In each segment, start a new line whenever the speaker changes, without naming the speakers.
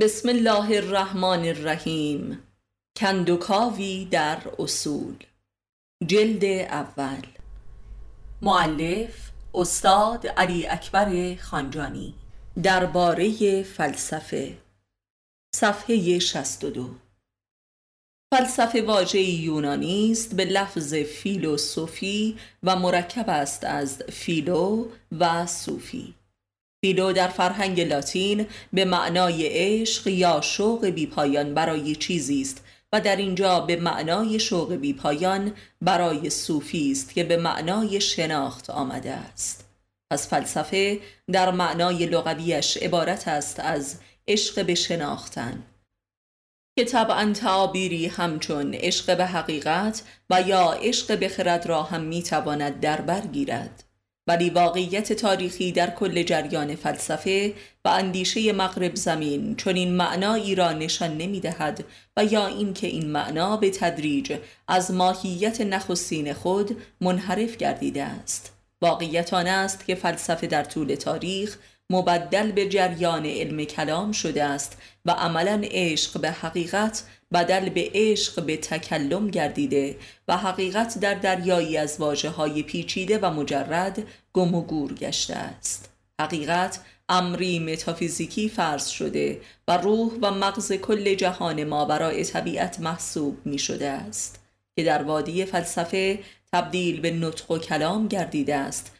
بسم الله الرحمن الرحیم. کندوکاوی در اصول. جلد اول. معلف استاد علی اکبر خانجانی. درباره فلسفه. صفحه 62 فلسفه واژه یونانی است به لفظ فیلوسوفی و مرکب است از فیلو و صوفی. فیلو در فرهنگ لاتین به معنای عشق یا شوق بیپایان برای چیزی است و در اینجا به معنای شوق بیپایان برای صوفی است که به معنای شناخت آمده است. پس فلسفه در معنای لغویش عبارت است از عشق به شناختن. که طبعا تعابیری همچون عشق به حقیقت و یا عشق به خرد را هم می‌تواند در بر گیرد. ولی واقعیت تاریخی در کل جریان فلسفه و اندیشه مغرب زمین چون این معنایی را نشان نمی دهد و یا اینکه این معنا به تدریج از ماهیت نخستین خود منحرف گردیده است. واقعیت آن است که فلسفه در طول تاریخ مبدل به جریان علم کلام شده است و عملا عشق به حقیقت بدل به عشق به تکلم گردیده و حقیقت در دریایی از واجه های پیچیده و مجرد گم و گور گشته است. حقیقت امری متافیزیکی فرض شده و روح و مغز کل جهان ما برای طبیعت محسوب می شده است که در وادی فلسفه تبدیل به نطق و کلام گردیده است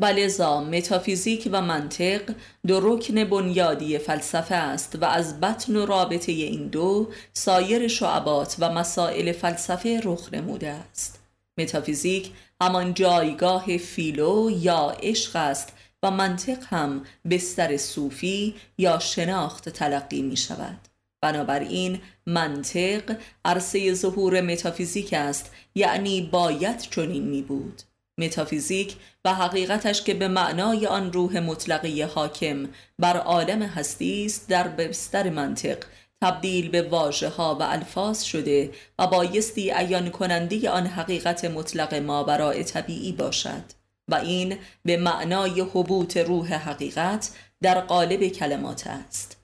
بلزا متافیزیک و منطق دو رکن بنیادی فلسفه است و از بطن و رابطه این دو سایر شعبات و مسائل فلسفه رخ نموده است. متافیزیک همان جایگاه فیلو یا عشق است و منطق هم بستر صوفی یا شناخت تلقی می شود. بنابراین منطق عرصه ظهور متافیزیک است یعنی باید چنین می بود. متافیزیک و حقیقتش که به معنای آن روح مطلقی حاکم بر عالم هستی است در بستر منطق تبدیل به واژه ها و الفاظ شده و بایستی عیان کننده آن حقیقت مطلق ما برای طبیعی باشد و این به معنای حبوط روح حقیقت در قالب کلمات است.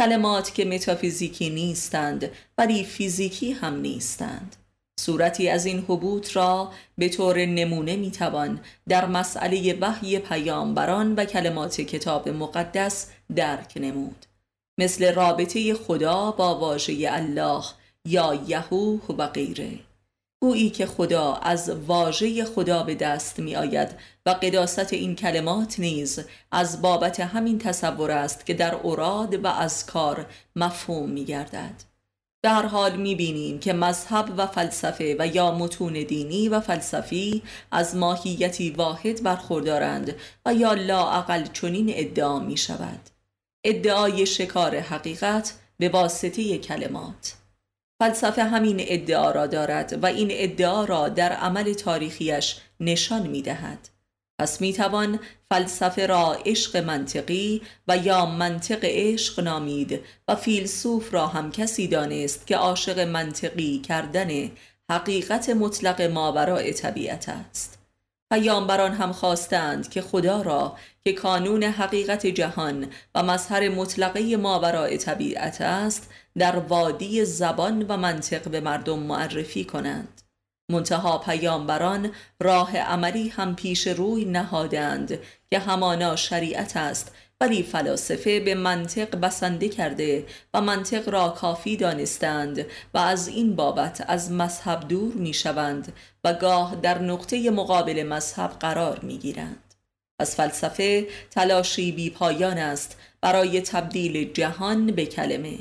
کلمات که متافیزیکی نیستند ولی فیزیکی هم نیستند. صورتی از این حبوط را به طور نمونه می‌توان در مسئله وحی پیامبران و کلمات کتاب مقدس درک نمود. مثل رابطه خدا با واژه الله یا یهو و غیره. گویی که خدا از واژه خدا به دست می آید و قداست این کلمات نیز از بابت همین تصور است که در اوراد و اذکار مفهوم می گردد در حال می‌بینیم که مذهب و فلسفه و یا متون دینی و فلسفی از ماهیتی واحد برخوردارند و یا لاعقل چنین ادعا می شود ادعای شکار حقیقت به واسطه کلمات. فلسفه همین ادعا را دارد و این ادعا را در عمل تاریخیش نشان می دهد پس می توان فلسفه را عشق منطقی و یا منطق عشق نامید و فیلسوف را هم کسی دانست که عاشق منطقی کردن حقیقت مطلق ماورای طبیعت است. پیامبران هم خواستند که خدا را که کانون حقیقت جهان و مظهر مطلقه ماورای طبیعت است در وادی زبان و منطق به مردم معرفی کنند. منتها پیامبران راه عملی هم پیش روی نهادند که همانا شریعت است ولی فلاسفه به منطق بسنده کرده و منطق را کافی دانستند و از این بابت از مذهب دور می شوند و گاه در نقطه مقابل مذهب قرار می گیرند. از فلسفه تلاشی بی پایان است برای تبدیل جهان به کلمه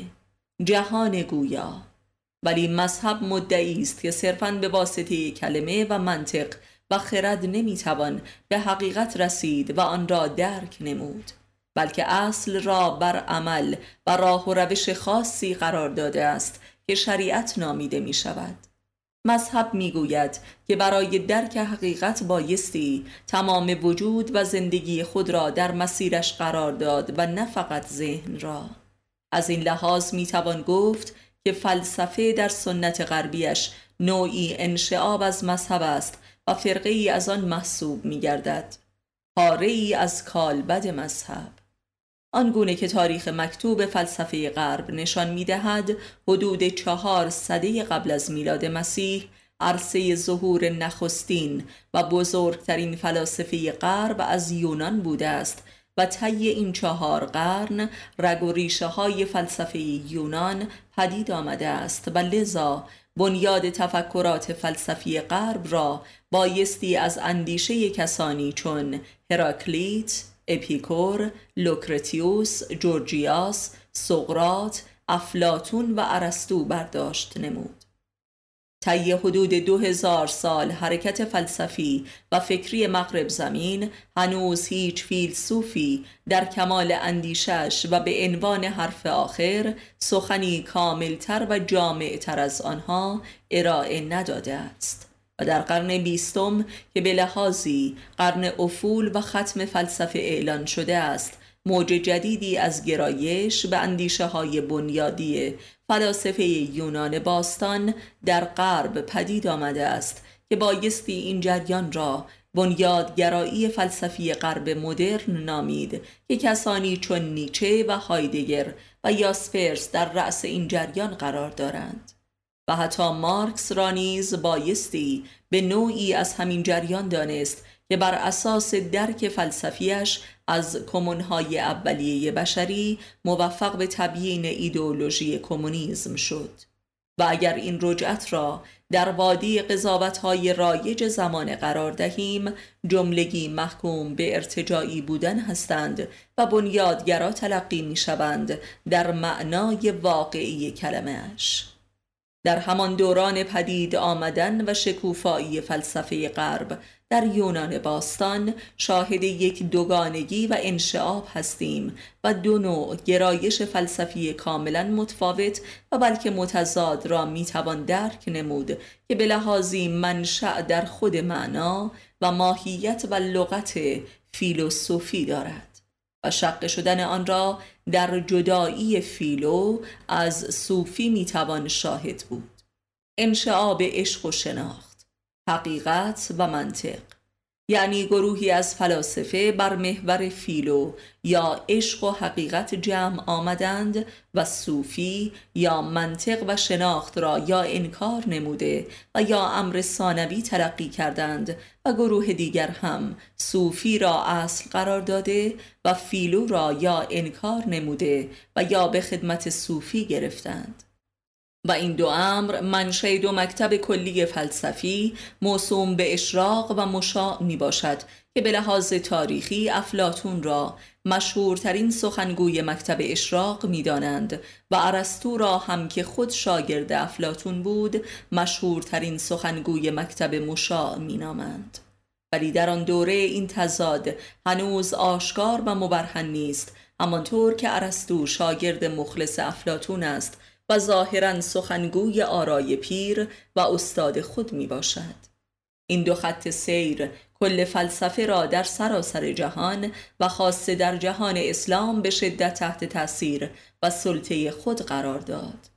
جهان گویا ولی مذهب مدعی است که صرفا به واسطه کلمه و منطق و خرد نمی‌توان به حقیقت رسید و آن را درک نمود بلکه اصل را بر عمل و راه و روش خاصی قرار داده است که شریعت نامیده می شود مذهب می‌گوید که برای درک حقیقت بایستی تمام وجود و زندگی خود را در مسیرش قرار داد و نه فقط ذهن را. از این لحاظ می‌توان گفت که فلسفه در سنت غربیش نوعی انشعاب از مذهب است و فرقه ای از آن محسوب می گردد پاره ای از کالبد مذهب. آنگونه که تاریخ مکتوب فلسفه غرب نشان می‌دهد حدود چهار صده قبل از میلاد مسیح عرصه ظهور نخستین و بزرگترین فلاسفه غرب از یونان بوده است و طی این چهار قرن رگ و ریشه های فلسفه یونان پدید آمده است و لذا بنیاد تفکرات فلسفی غرب را بایستی از اندیشه کسانی چون هراکلیت، اپیکور، لوکرتیوس، جورجیاس، سقراط، افلاتون و ارسطو برداشت نمود. طی حدود دو هزار سال حرکت فلسفی و فکری مغرب زمین هنوز هیچ فیلسوفی در کمال اندیشه‌ش و به عنوان حرف آخر سخنی کاملتر و جامعتر از آنها ارائه نداده است. و در قرن بیستم که به لحاظی قرن افول و ختم فلسفه اعلان شده است موج جدیدی از گرایش به اندیشه های بنیادی فلاسفه یونان باستان در غرب پدید آمده است که بایستی این جریان را بنیادگرایی فلسفی غرب مدرن نامید که کسانی چون نیچه و هایدگر و یاسپرس در رأس این جریان قرار دارند. و حتی مارکس را نیز بایستی به نوعی از همین جریان دانست که بر اساس درک فلسفیش از کمونهای اولیه بشری موفق به تبیین ایدئولوژی کمونیسم شد و اگر این رجعت را در وادی های رایج زمان قرار دهیم جملگی محکوم به ارتجاعی بودن هستند و بنیادگرا تلقی می شوند در معنای واقعی کلمهش در همان دوران پدید آمدن و شکوفایی فلسفه غرب در یونان باستان شاهد یک دوگانگی و انشعاب هستیم و دو نوع گرایش فلسفی کاملا متفاوت و بلکه متضاد را می‌توان درک نمود که به لحاظی منشأ در خود معنا و ماهیت و لغت فیلوسوفی دارد و شق شدن آن را در جدایی فیلو از صوفی می‌توان شاهد بود. انشعاب عشق و شناخت حقیقت و منطق. یعنی گروهی از فلاسفه بر محور فیلو یا عشق و حقیقت جمع آمدند و صوفی یا منطق و شناخت را یا انکار نموده و یا امر ثانوی تلقی کردند و گروه دیگر هم صوفی را اصل قرار داده و فیلو را یا انکار نموده و یا به خدمت صوفی گرفتند. و این دو امر منشه دو مکتب کلی فلسفی موسوم به اشراق و مشاع می باشد که به لحاظ تاریخی افلاتون را مشهورترین سخنگوی مکتب اشراق می دانند و ارسطو را هم که خود شاگرد افلاتون بود مشهورترین سخنگوی مکتب مشاع می نامند. ولی در آن دوره این تضاد هنوز آشکار و مبرهن نیست همانطور که ارسطو شاگرد مخلص افلاتون است و ظاهرا سخنگوی آرای پیر و استاد خود می باشد این دو خط سیر کل فلسفه را در سراسر جهان و خاصه در جهان اسلام به شدت تحت تاثیر و سلطه خود قرار داد.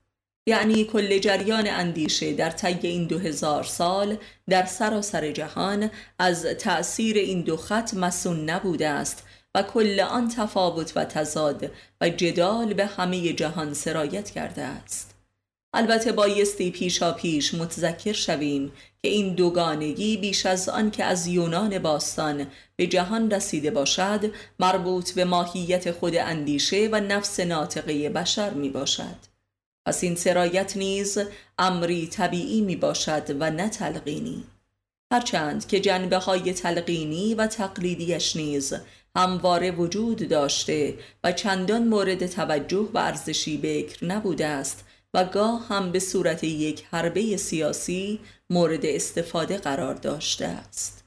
یعنی کل جریان اندیشه در طی این دو هزار سال در سراسر جهان از تأثیر این دو خط مسون نبوده است و کل آن تفاوت و تضاد و جدال به همه جهان سرایت کرده است. البته بایستی پیشا پیش متذکر شویم که این دوگانگی بیش از آن که از یونان باستان به جهان رسیده باشد مربوط به ماهیت خود اندیشه و نفس ناطقه بشر می باشد. پس این سرایت نیز امری طبیعی می باشد و نه تلقینی. هرچند که جنبه های تلقینی و تقلیدیش نیز همواره وجود داشته و چندان مورد توجه و ارزشی بکر نبوده است و گاه هم به صورت یک حربه سیاسی مورد استفاده قرار داشته است.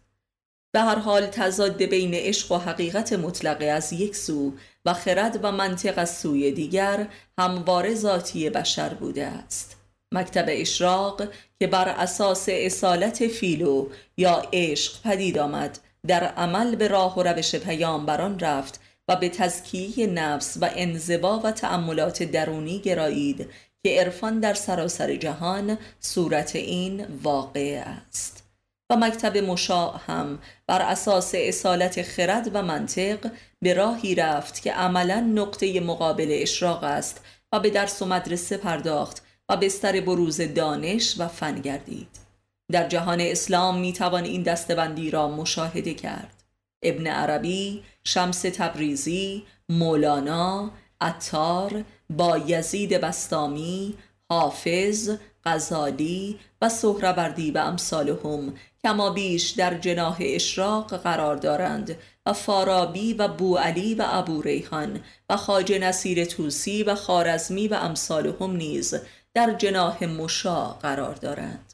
به هر حال تضاد بین عشق و حقیقت مطلقه از یک سو و خرد و منطق از سوی دیگر همواره ذاتی بشر بوده است. مکتب اشراق که بر اساس اصالت فیلو یا عشق پدید آمد در عمل به راه و روش پیامبران رفت و به تزکیه نفس و انزوا و تأملات درونی گرایید که عرفان در سراسر جهان صورت این واقع است. و مکتب مشاع هم بر اساس اصالت خرد و منطق به راهی رفت که عملا نقطه مقابل اشراق است و به درس و مدرسه پرداخت و بستر بروز دانش و فن گردید. در جهان اسلام می توان این دستبندی را مشاهده کرد. ابن عربی، شمس تبریزی، مولانا، عطار، با یزید بستامی، حافظ، غزالی و سهربردی و امثالهم کما بیش در جناح اشراق قرار دارند و فارابی و بوعلی و ابو ریحان و خاج نصیر توسی و خارزمی و امثالهم نیز در جناح مشا قرار دارند.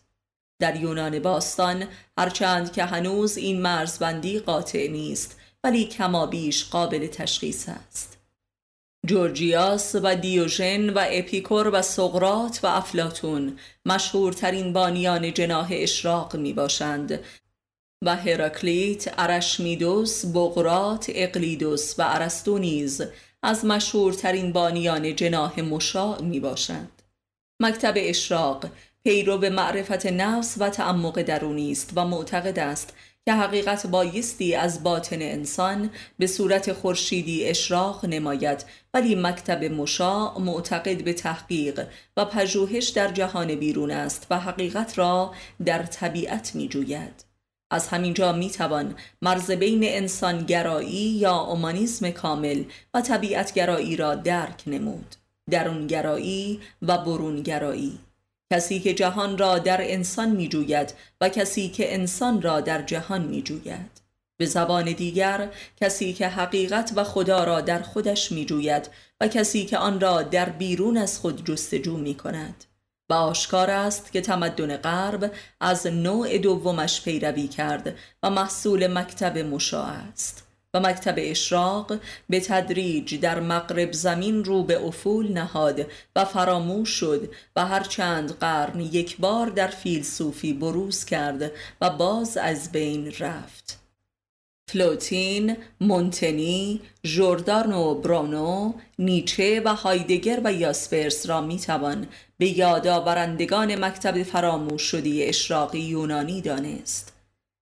در یونان باستان هرچند که هنوز این مرزبندی قاطع نیست ولی کما بیش قابل تشخیص است جورجیاس و دیوژن و اپیکور و سقرات و افلاتون مشهورترین بانیان جناح اشراق می باشند و هراکلیت، ارشمیدوس، بغرات، اقلیدوس و ارسطو نیز از مشهورترین بانیان جناح مشاع می باشند. مکتب اشراق پیرو به معرفت نفس و تعمق درونی است و معتقد است که حقیقت بایستی از باطن انسان به صورت خورشیدی اشراق نماید ولی مکتب مشاع معتقد به تحقیق و پژوهش در جهان بیرون است و حقیقت را در طبیعت می جوید. از همینجا می توان مرز بین انسانگرایی یا اومانیسم کامل و طبیعتگرایی را درک نمود درونگرایی و برونگرایی کسی که جهان را در انسان می جوید و کسی که انسان را در جهان می جوید به زبان دیگر کسی که حقیقت و خدا را در خودش می جوید و کسی که آن را در بیرون از خود جستجو می کند و آشکار است که تمدن غرب از نوع دومش پیروی کرد و محصول مکتب مشاع است. و مکتب اشراق به تدریج در مغرب زمین رو به افول نهاد و فراموش شد و هر چند قرن یک بار در فیلسوفی بروز کرد و باز از بین رفت فلوتین، مونتنی، جوردانو برونو، نیچه و هایدگر و یاسپرس را می‌توان به یادآورندگان مکتب فراموش شدی اشراقی یونانی دانست.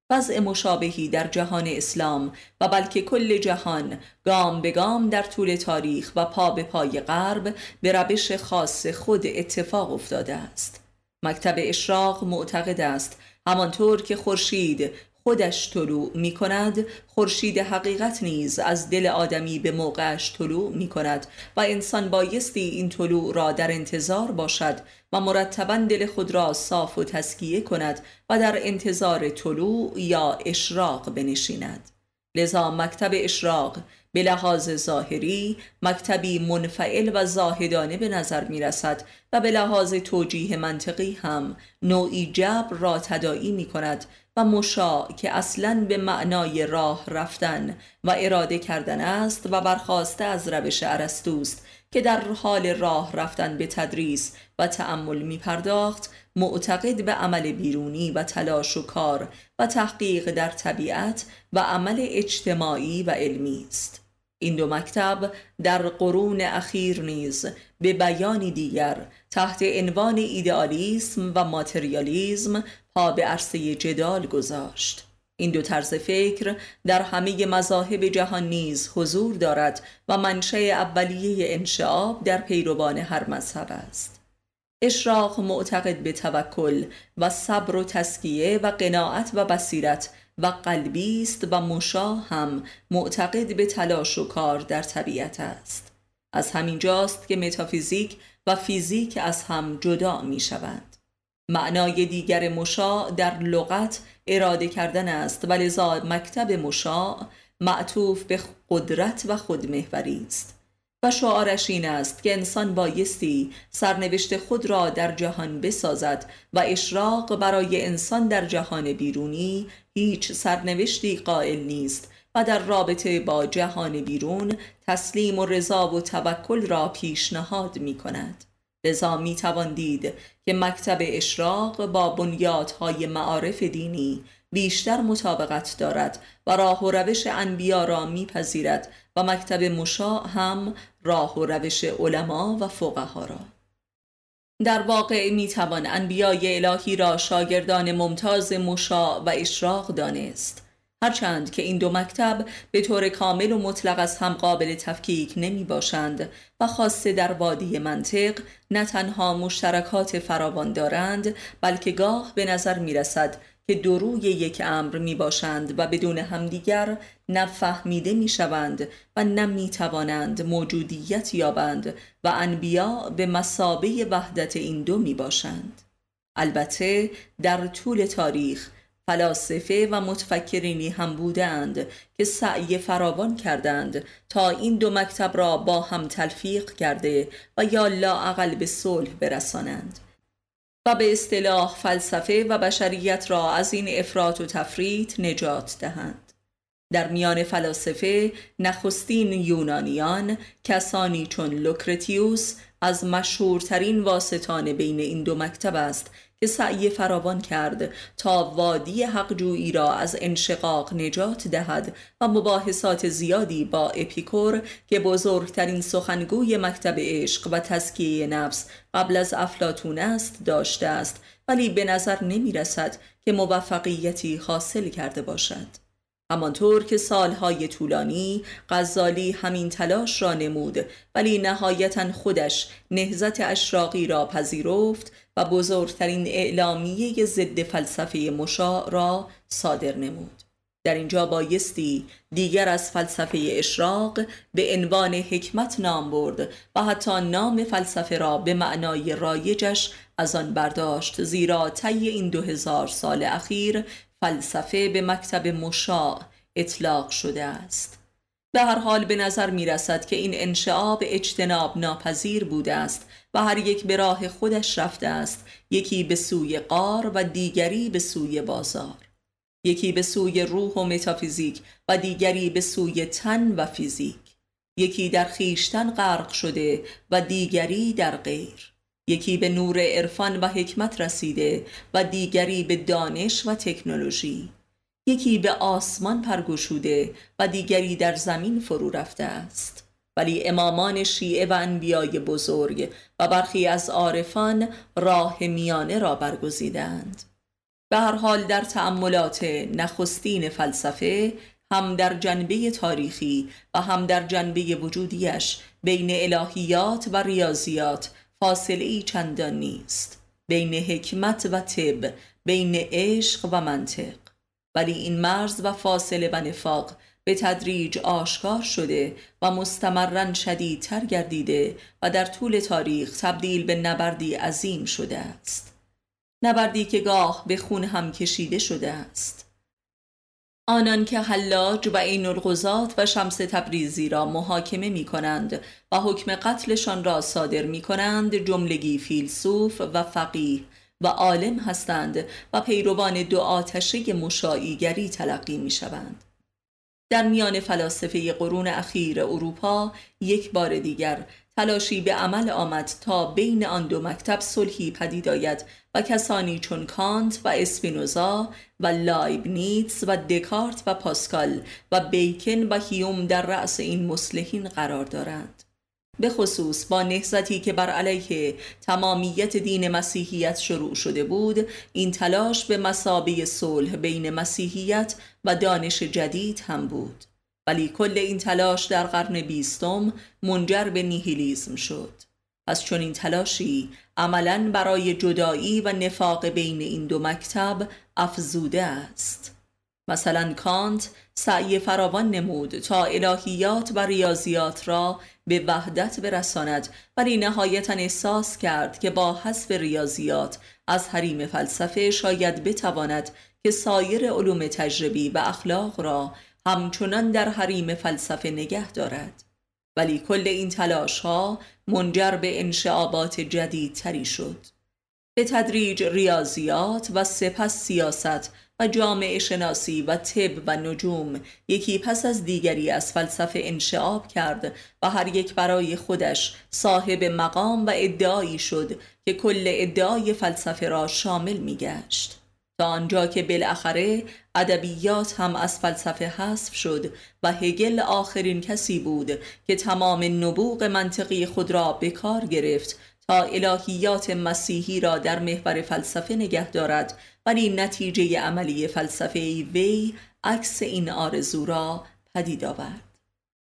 وضع مشابهی در جهان اسلام و بلکه کل جهان گام به گام در طول تاریخ و پا به پای غرب به روش خاص خود اتفاق افتاده است. مکتب اشراق معتقد است همانطور که خورشید خودش طلوع می کند خورشید حقیقت نیز از دل آدمی به موقعش طلوع می کند و انسان بایستی این طلوع را در انتظار باشد و مرتبا دل خود را صاف و تسکیه کند و در انتظار طلوع یا اشراق بنشیند. لذا مکتب اشراق به لحاظ ظاهری مکتبی منفعل و زاهدانه به نظر می رسد و به لحاظ توجیه منطقی هم نوعی جبر را تدائی می کند و مشا که اصلا به معنای راه رفتن و اراده کردن است و برخواسته از روش عرستوست که در حال راه رفتن به تدریس و تأمل می پرداخت معتقد به عمل بیرونی و تلاش و کار و تحقیق در طبیعت و عمل اجتماعی و علمی است. این دو مکتب در قرون اخیر نیز به بیانی دیگر تحت عنوان ایدئالیسم و ماتریالیزم پا به عرصه جدال گذاشت. این دو طرز فکر در همه مذاهب جهان نیز حضور دارد و منشأ اولیه انشعاب در پیروان هر مذهب است. اشراق معتقد به توکل و صبر و تسکیه و قناعت و بصیرت و قلبی است و مشا هم معتقد به تلاش و کار در طبیعت است. از همین جاست که متافیزیک و فیزیک از هم جدا می شوند. معنای دیگر مشا در لغت اراده کردن است و لذا مکتب مشاع معطوف به قدرت و خودمهوری است. و شعارش این است که انسان بایستی سرنوشت خود را در جهان بسازد و اشراق برای انسان در جهان بیرونی هیچ سرنوشتی قائل نیست و در رابطه با جهان بیرون تسلیم و رضا و توکل را پیشنهاد می کند. لذا می توان دید که مکتب اشراق با بنیادهای معارف دینی بیشتر مطابقت دارد و راه و روش انبیا را میپذیرد و مکتب مشا هم راه و روش علما و فقها را. در واقع می توان انبیای الهی را شاگردان ممتاز مشا و اشراق دانست هرچند که این دو مکتب به طور کامل و مطلق از هم قابل تفکیک نمی باشند و خاصه در وادی منطق نه تنها مشترکات فراوان دارند بلکه گاه به نظر می رسد که دروی یک امر می باشند و بدون همدیگر نه فهمیده می شوند و نه می توانند موجودیت یابند و انبیا به مسابه وحدت این دو می باشند البته در طول تاریخ فلاسفه و متفکرینی هم بودند که سعی فراوان کردند تا این دو مکتب را با هم تلفیق کرده و یا لااقل به صلح برسانند. و به اصطلاح فلسفه و بشریت را از این افراط و تفریط نجات دهند. در میان فلاسفه نخستین یونانیان کسانی چون لوکرتیوس از مشهورترین واسطان بین این دو مکتب است که سعی فراوان کرد تا وادی حقجویی را از انشقاق نجات دهد و مباحثات زیادی با اپیکور که بزرگترین سخنگوی مکتب عشق و تزکیه نفس قبل از افلاتون است داشته است ولی به نظر نمی رسد که موفقیتی حاصل کرده باشد. همانطور که سالهای طولانی غزالی همین تلاش را نمود ولی نهایتا خودش نهزت اشراقی را پذیرفت و بزرگترین اعلامیه ضد فلسفه مشاع را صادر نمود. در اینجا بایستی دیگر از فلسفه اشراق به عنوان حکمت نام برد و حتی نام فلسفه را به معنای رایجش از آن برداشت زیرا طی این دو هزار سال اخیر فلسفه به مکتب مشاع اطلاق شده است. به هر حال به نظر می رسد که این انشعاب اجتناب ناپذیر بوده است و هر یک به راه خودش رفته است یکی به سوی قار و دیگری به سوی بازار. یکی به سوی روح و متافیزیک و دیگری به سوی تن و فیزیک. یکی در خیشتن غرق شده و دیگری در غیر. یکی به نور عرفان و حکمت رسیده و دیگری به دانش و تکنولوژی. یکی به آسمان پرگشوده و دیگری در زمین فرو رفته است. ولی امامان شیعه و انبیای بزرگ و برخی از عارفان راه میانه را برگزیدند. به هر حال در تأملات نخستین فلسفه هم در جنبه تاریخی و هم در جنبه وجودیش بین الهیات و ریاضیات فاصله ای چندان نیست. بین حکمت و طب بین عشق و منطق. ولی این مرز و فاصله و نفاق به تدریج آشکار شده و مستمرا شدیدتر گردیده و در طول تاریخ تبدیل به نبردی عظیم شده است. نبردی که گاه به خون هم کشیده شده است. آنان که حلاج و عین الغزات و شمس تبریزی را محاکمه می کنند و حکم قتلشان را صادر می کنند جملگی فیلسوف و فقیه و عالم هستند و پیروان دو آتشه مشاییگری تلقی می شوند. در میان فلاسفه قرون اخیر اروپا یک بار دیگر تلاشی به عمل آمد تا بین آن دو مکتب صلحی پدید آید و کسانی چون کانت و اسپینوزا و لایبنیتس و دکارت و پاسکال و بیکن و هیوم در رأس این مصلحین قرار دارند. به خصوص با نهضتی که بر علیه تمامیت دین مسیحیت شروع شده بود این تلاش به مثابه صلح بین مسیحیت و دانش جدید هم بود. ولی کل این تلاش در قرن بیستم منجر به نیهیلیزم شد. پس چون این تلاشی عملا برای جدایی و نفاق بین این دو مکتب افزوده است. مثلا کانت سعی فراوان نمود تا الهیات و ریاضیات را به وحدت برساند ولی نهایتا احساس کرد که با حذف ریاضیات از حریم فلسفه شاید بتواند که سایر علوم تجربی و اخلاق را همچنان در حریم فلسفه نگه دارد. ولی کل این تلاش ها منجر به انشعابات جدیدتری شد به تدریج ریاضیات و سپس سیاست و جامعه شناسی و طب و نجوم یکی پس از دیگری از فلسفه انشعاب کرد و هر یک برای خودش صاحب مقام و ادعایی شد که کل ادعای فلسفه را شامل می گشت. تا آنجا که بالاخره ادبیات هم از فلسفه حذف شد و هگل آخرین کسی بود که تمام نبوغ منطقی خود را به کار گرفت تا الهیات مسیحی را در محور فلسفه نگه دارد ولی نتیجه عملی فلسفه وی عکس این آرزو را پدید آورد.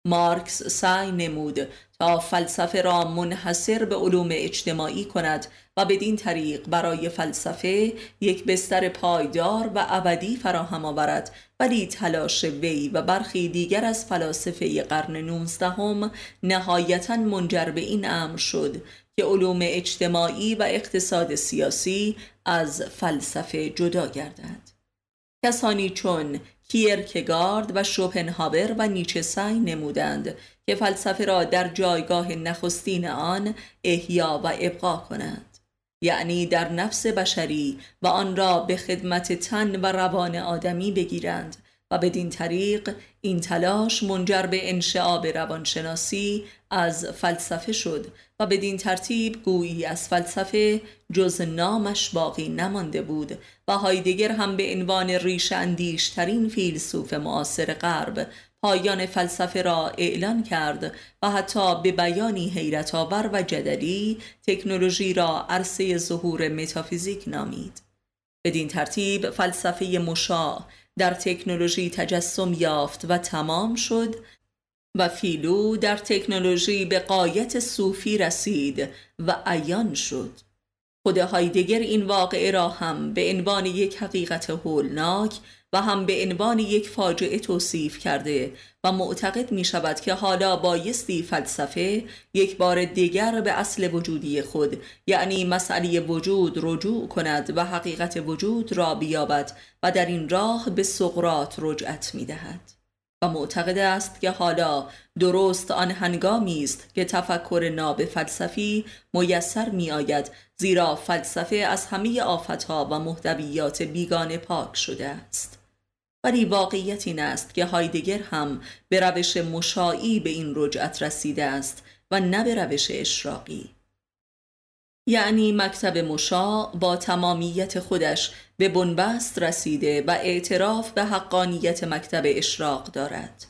مارکس سعی نمود تا فلسفه را منحصر به علوم اجتماعی کند و بدین طریق برای فلسفه یک بستر پایدار و ابدی فراهم آورد. ولی تلاش وی و برخی دیگر از فلاسفه قرن نوزدهم نهایتا منجر به این امر شد که علوم اجتماعی و اقتصاد سیاسی از فلسفه جدا گردد. کسانی چون کیرکگارد و شوپنهاور و نیچه سعی نمودند که فلسفه را در جایگاه نخستین آن احیا و ابقا کنند. یعنی در نفس بشری و آن را به خدمت تن و روان آدمی بگیرند و بدین طریق این تلاش منجر به انشعاب روانشناسی از فلسفه شد و بدین ترتیب گویی از فلسفه جز نامش باقی نمانده بود و هایدگر هم به عنوان ریش اندیشترین فیلسوف معاصر غرب پایان فلسفه را اعلان کرد و حتی به بیانی حیرت آور و جدلی تکنولوژی را عرصه ظهور متافیزیک نامید. بدین ترتیب فلسفه مشاع در تکنولوژی تجسم یافت و تمام شد و فیلو در تکنولوژی به قایت صوفی رسید و عیان شد. خود هایدگر این واقعه را هم به عنوان یک حقیقت هولناک و هم به عنوان یک فاجعه توصیف کرده و معتقد می شود که حالا بایستی فلسفه یک بار دیگر به اصل وجودی خود یعنی مسئله وجود رجوع کند و حقیقت وجود را بیابد و در این راه به سقرات رجعت می دهد. و معتقد است که حالا درست آن هنگامی است که تفکر ناب فلسفی میسر می آید زیرا فلسفه از همه آفتها و محتویات بیگانه پاک شده است ولی واقعیت این است که هایدگر هم به روش مشاعی به این رجعت رسیده است و نه به روش اشراقی. یعنی مکتب مشاع با تمامیت خودش به بنبست رسیده و اعتراف به حقانیت مکتب اشراق دارد.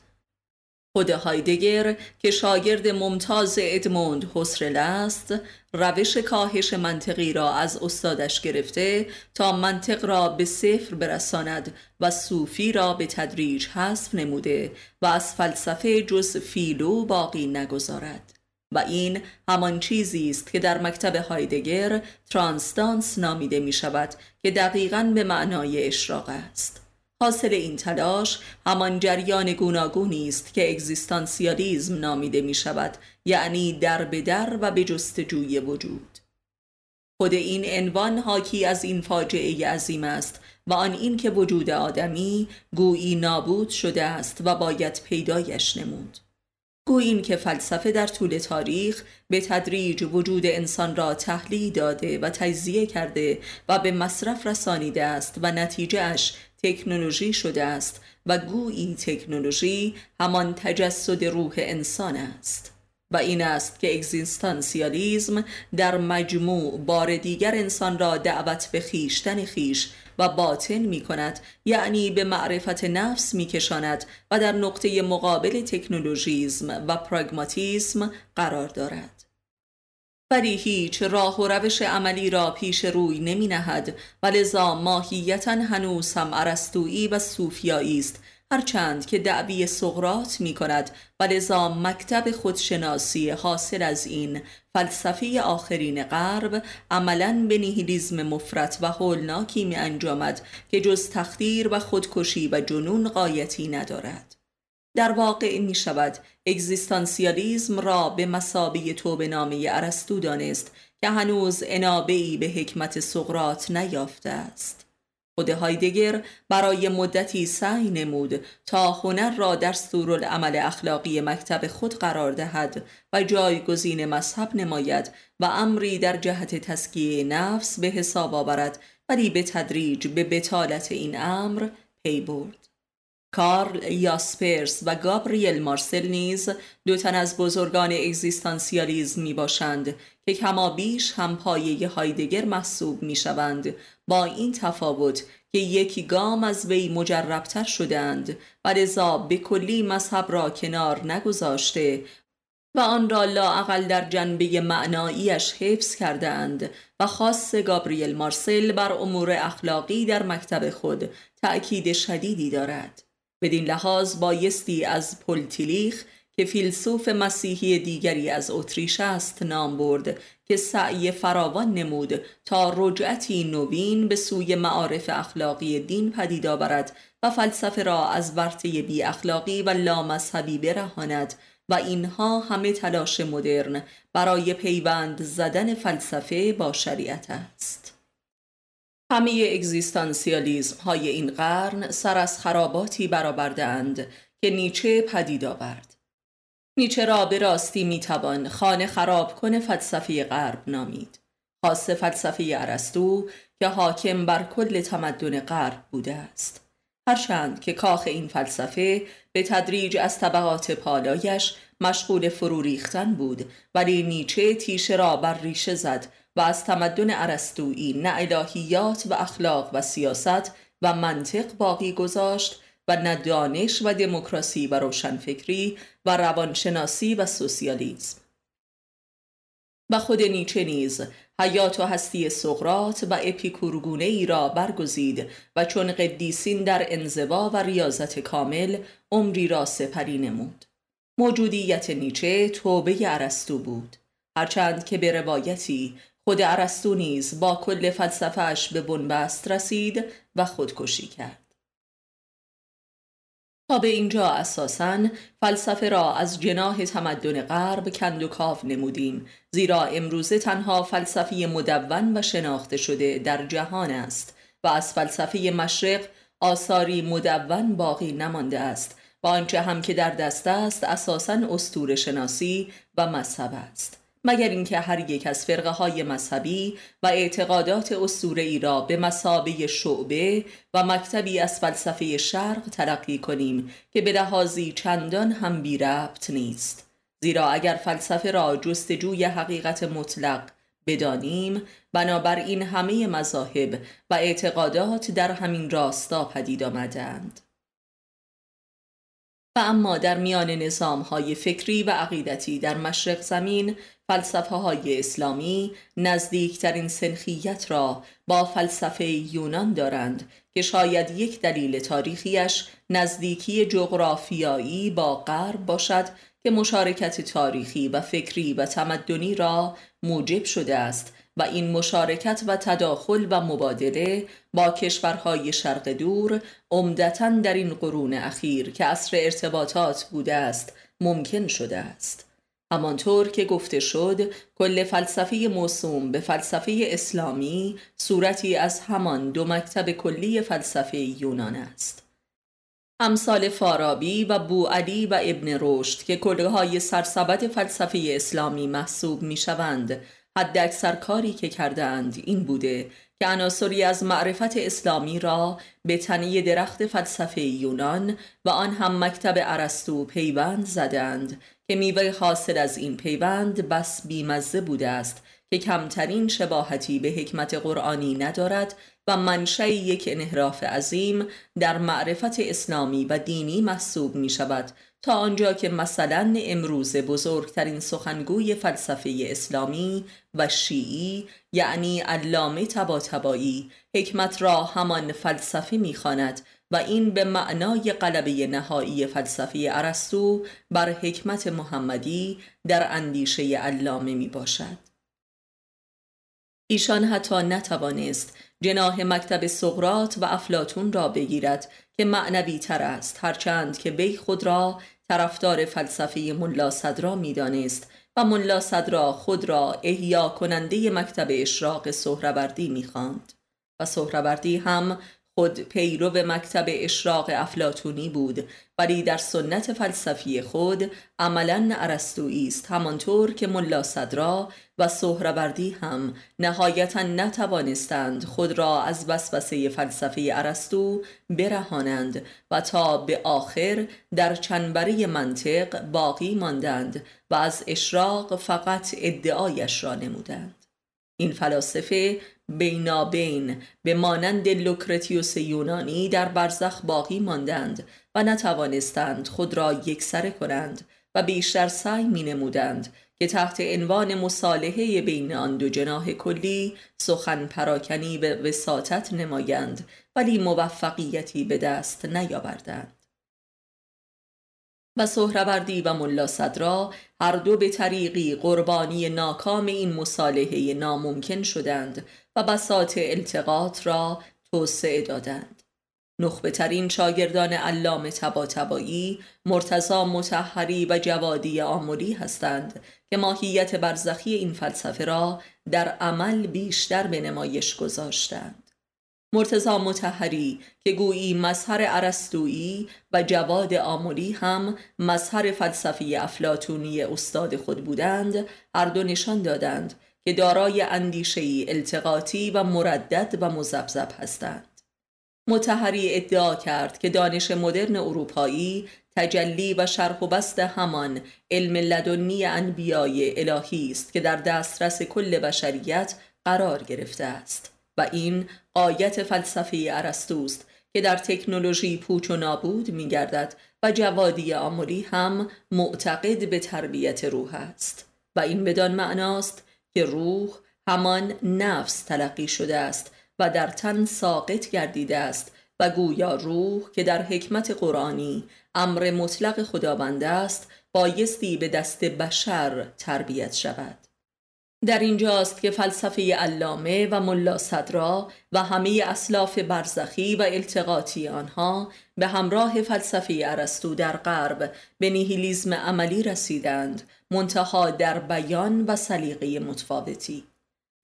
خود هایدگر که شاگرد ممتاز ادموند حسرل است روش کاهش منطقی را از استادش گرفته تا منطق را به صفر برساند و صوفی را به تدریج حذف نموده و از فلسفه جز فیلو باقی نگذارد. و این همان چیزی است که در مکتب هایدگر ترانسدانس نامیده می شود که دقیقا به معنای اشراق است. حاصل این تلاش همان جریان گوناگونی است که اگزیستانسیالیزم نامیده می شود یعنی در به در و به جستجوی وجود. خود این عنوان حاکی از این فاجعه عظیم است و آن این که وجود آدمی گویی نابود شده است و باید پیدایش نمود. گوییم که فلسفه در طول تاریخ به تدریج وجود انسان را تحلیل داده و تجزیه کرده و به مصرف رسانیده است و نتیجهش تکنولوژی شده است و گویی تکنولوژی همان تجسد روح انسان است و این است که اگزیستانسیالیزم در مجموع بار دیگر انسان را دعوت به خیشتن خیش و باطن می کند یعنی به معرفت نفس می کشاند و در نقطه مقابل تکنولوژیزم و پراگماتیسم قرار دارد. ولی هیچ راه و روش عملی را پیش روی نمی نهد و لذا ماهیتا هنوز هم عرستویی و صوفیایی است هرچند که دعوی سقرات می کند و لذا مکتب خودشناسی حاصل از این فلسفه آخرین غرب عملا به نیهیلیزم مفرت و هولناکی می انجامد که جز تخدیر و خودکشی و جنون قایتی ندارد. در واقع می شود اگزیستانسیالیزم را به مسابی توبه نامه ارسطو دانست که هنوز انابهی به حکمت سقرات نیافته است. خود هایدگر برای مدتی سعی نمود تا هنر را در عمل اخلاقی مکتب خود قرار دهد و جایگزین مذهب نماید و امری در جهت تسکیه نفس به حساب آورد ولی به تدریج به بتالت این امر پی برد. کارل یاسپرس و گابریل مارسل نیز دو تن از بزرگان اگزیستانسیالیزم می باشند که کما بیش هم پایه هایدگر محسوب می شوند با این تفاوت که یکی گام از وی مجربتر شدند و لذا به کلی مذهب را کنار نگذاشته و آن را لاعقل در جنبه معناییش حفظ کردند و خاص گابریل مارسل بر امور اخلاقی در مکتب خود تأکید شدیدی دارد. بدین لحاظ بایستی از پلتیلیخ که فیلسوف مسیحی دیگری از اتریش است نام برد که سعی فراوان نمود تا رجعتی نوین به سوی معارف اخلاقی دین پدید آورد و فلسفه را از ورطه بی اخلاقی و لامذهبی برهاند و اینها همه تلاش مدرن برای پیوند زدن فلسفه با شریعت است. همه اگزیستانسیالیزم های این قرن سر از خراباتی برآوردهاند که نیچه پدید آورد. نیچه را به راستی می‌توان خانه خراب کنه فلسفه غرب نامید. خاص فلسفه ارسطو که حاکم بر کل تمدن غرب بوده است. هرچند که کاخ این فلسفه به تدریج از طبقات پالایش مشغول فرو ریختن بود ولی نیچه تیشه را بر ریشه زد و از تمدن ارسطویی نه الهیات و اخلاق و سیاست و منطق باقی گذاشت و نه دانش و دموکراسی و روشنفکری و روانشناسی و سوسیالیسم. و خود نیچه نیز حیات و هستی سقرات و اپیکورگونه ای را برگزید و چون قدیسین در انزوا و ریاضت کامل عمری را سپری نمود. موجودیت نیچه توبه ارسطو بود. هرچند که به روایتی خود ارسطو نیز با کل فلسفهش به بنبست رسید و خودکشی کرد. تا به اینجا اساساً فلسفه را از جناه تمدن غرب کند و کاف نمودیم زیرا امروزه تنها فلسفه مدون و شناخته شده در جهان است و از فلسفه مشرق آثاری مدون باقی نمانده است و آنچه هم که در دست است اساساً استور شناسی و مذهب است. مگر اینکه هر یک از فرقه های مذهبی و اعتقادات اسطوره ای را به مسابه شعبه و مکتبی از فلسفه شرق تلقی کنیم که به لحاظی چندان هم بی ربط نیست. زیرا اگر فلسفه را جستجوی حقیقت مطلق بدانیم بنابراین همه مذاهب و اعتقادات در همین راستا پدید آمدند. اما در میان نظام های فکری و عقیدتی در مشرق زمین فلسفه های اسلامی نزدیکترین سنخیت را با فلسفه یونان دارند که شاید یک دلیل تاریخیش نزدیکی جغرافیایی با غرب باشد که مشارکت تاریخی و فکری و تمدنی را موجب شده است و این مشارکت و تداخل و مبادله با کشورهای شرق دور عمدتا در این قرون اخیر که عصر ارتباطات بوده است ممکن شده است. همانطور که گفته شد کل فلسفه موسوم به فلسفه اسلامی صورتی از همان دو مکتب کلی فلسفه یونان است. امثال فارابی و بو علی و ابن رشد که کلهای های سرسبد فلسفه اسلامی محسوب می شوند حد اکثر کاری که کردند این بوده که عناصری از معرفت اسلامی را به تنی درخت فلسفه یونان و آن هم مکتب ارسطو پیوند زدند که میوه حاصل از این پیوند بس بیمزه بوده است که کمترین شباهتی به حکمت قرآنی ندارد و منشأ یک انحراف عظیم در معرفت اسلامی و دینی محسوب می شود تا آنجا که مثلا امروز بزرگترین سخنگوی فلسفه اسلامی و شیعی یعنی علامه تباتبایی حکمت را همان فلسفه می‌خواند و این به معنای قلبه نهایی فلسفه ارسطو بر حکمت محمدی در اندیشه علامه می باشد. ایشان حتی نتوانست جناه مکتب سقرات و افلاتون را بگیرد که معنوی تر است هرچند که وی خود را طرفدار فلسفه ملا صدرا می‌دانست و ملا صدرا خود را احیا کننده مکتب اشراق سهروردی می‌خواند. و سهروردی هم خود پیرو مکتب اشراق افلاتونی بود ولی در سنت فلسفی خود عملا ارسطویی است همانطور که ملا صدرا و سهروردی هم نهایتا نتوانستند خود را از وسوسه فلسفه ارسطو برهانند و تا به آخر در چنبره منطق باقی ماندند و از اشراق فقط ادعایش را نمودند. این فلاسفه بینابین به مانند لوکرتیوس یونانی در برزخ باقی ماندند و نتوانستند خود را یکسره کنند و بیشتر سعی می نمودند که تحت عنوان مصالحه بین آن دو جناح کلی سخن پراکنی به وساطت نمایند ولی موفقیتی به دست نیاوردند. و سهروردی و ملا صدرا هر دو به طریقی قربانی ناکام این مصالحه ناممکن شدند و بساط التقاط را توسعه دادند. نخبه ترین شاگردان علام تبا تبایی مرتضا متحری و جوادی آمولی هستند که ماهیت برزخی این فلسفه را در عمل بیشتر به نمایش گذاشتند. مرتزا متحری که گویی مظهر عرستویی و جواد آمولی هم مظهر فلسفی افلاتونی استاد خود بودند هر دو نشان دادند که دارای اندیشه التقاطی و مردد و مزبزب هستند. متحری ادعا کرد که دانش مدرن اروپایی تجلی و شرح و بست همان علم لدنی انبیای الهی است که در دسترس کل بشریت قرار گرفته است و این آیت فلسفه ارسطوست که در تکنولوژی پوچ و نابود می گردد و جوادی آموری هم معتقد به تربیت روح است و این بدان معناست که روح همان نفس تلقی شده است و در تن ساقط گردیده است و گویا روح که در حکمت قرآنی امر مطلق خداوند است بایستی به دست بشر تربیت شود. در اینجاست که فلسفه علامه و ملا صدرا و همه اسلاف برزخی و التقاطی آنها به همراه فلسفه ارسطو در غرب به نیهیلیزم عملی رسیدند منتها در بیان و سلیقه متفاوتی.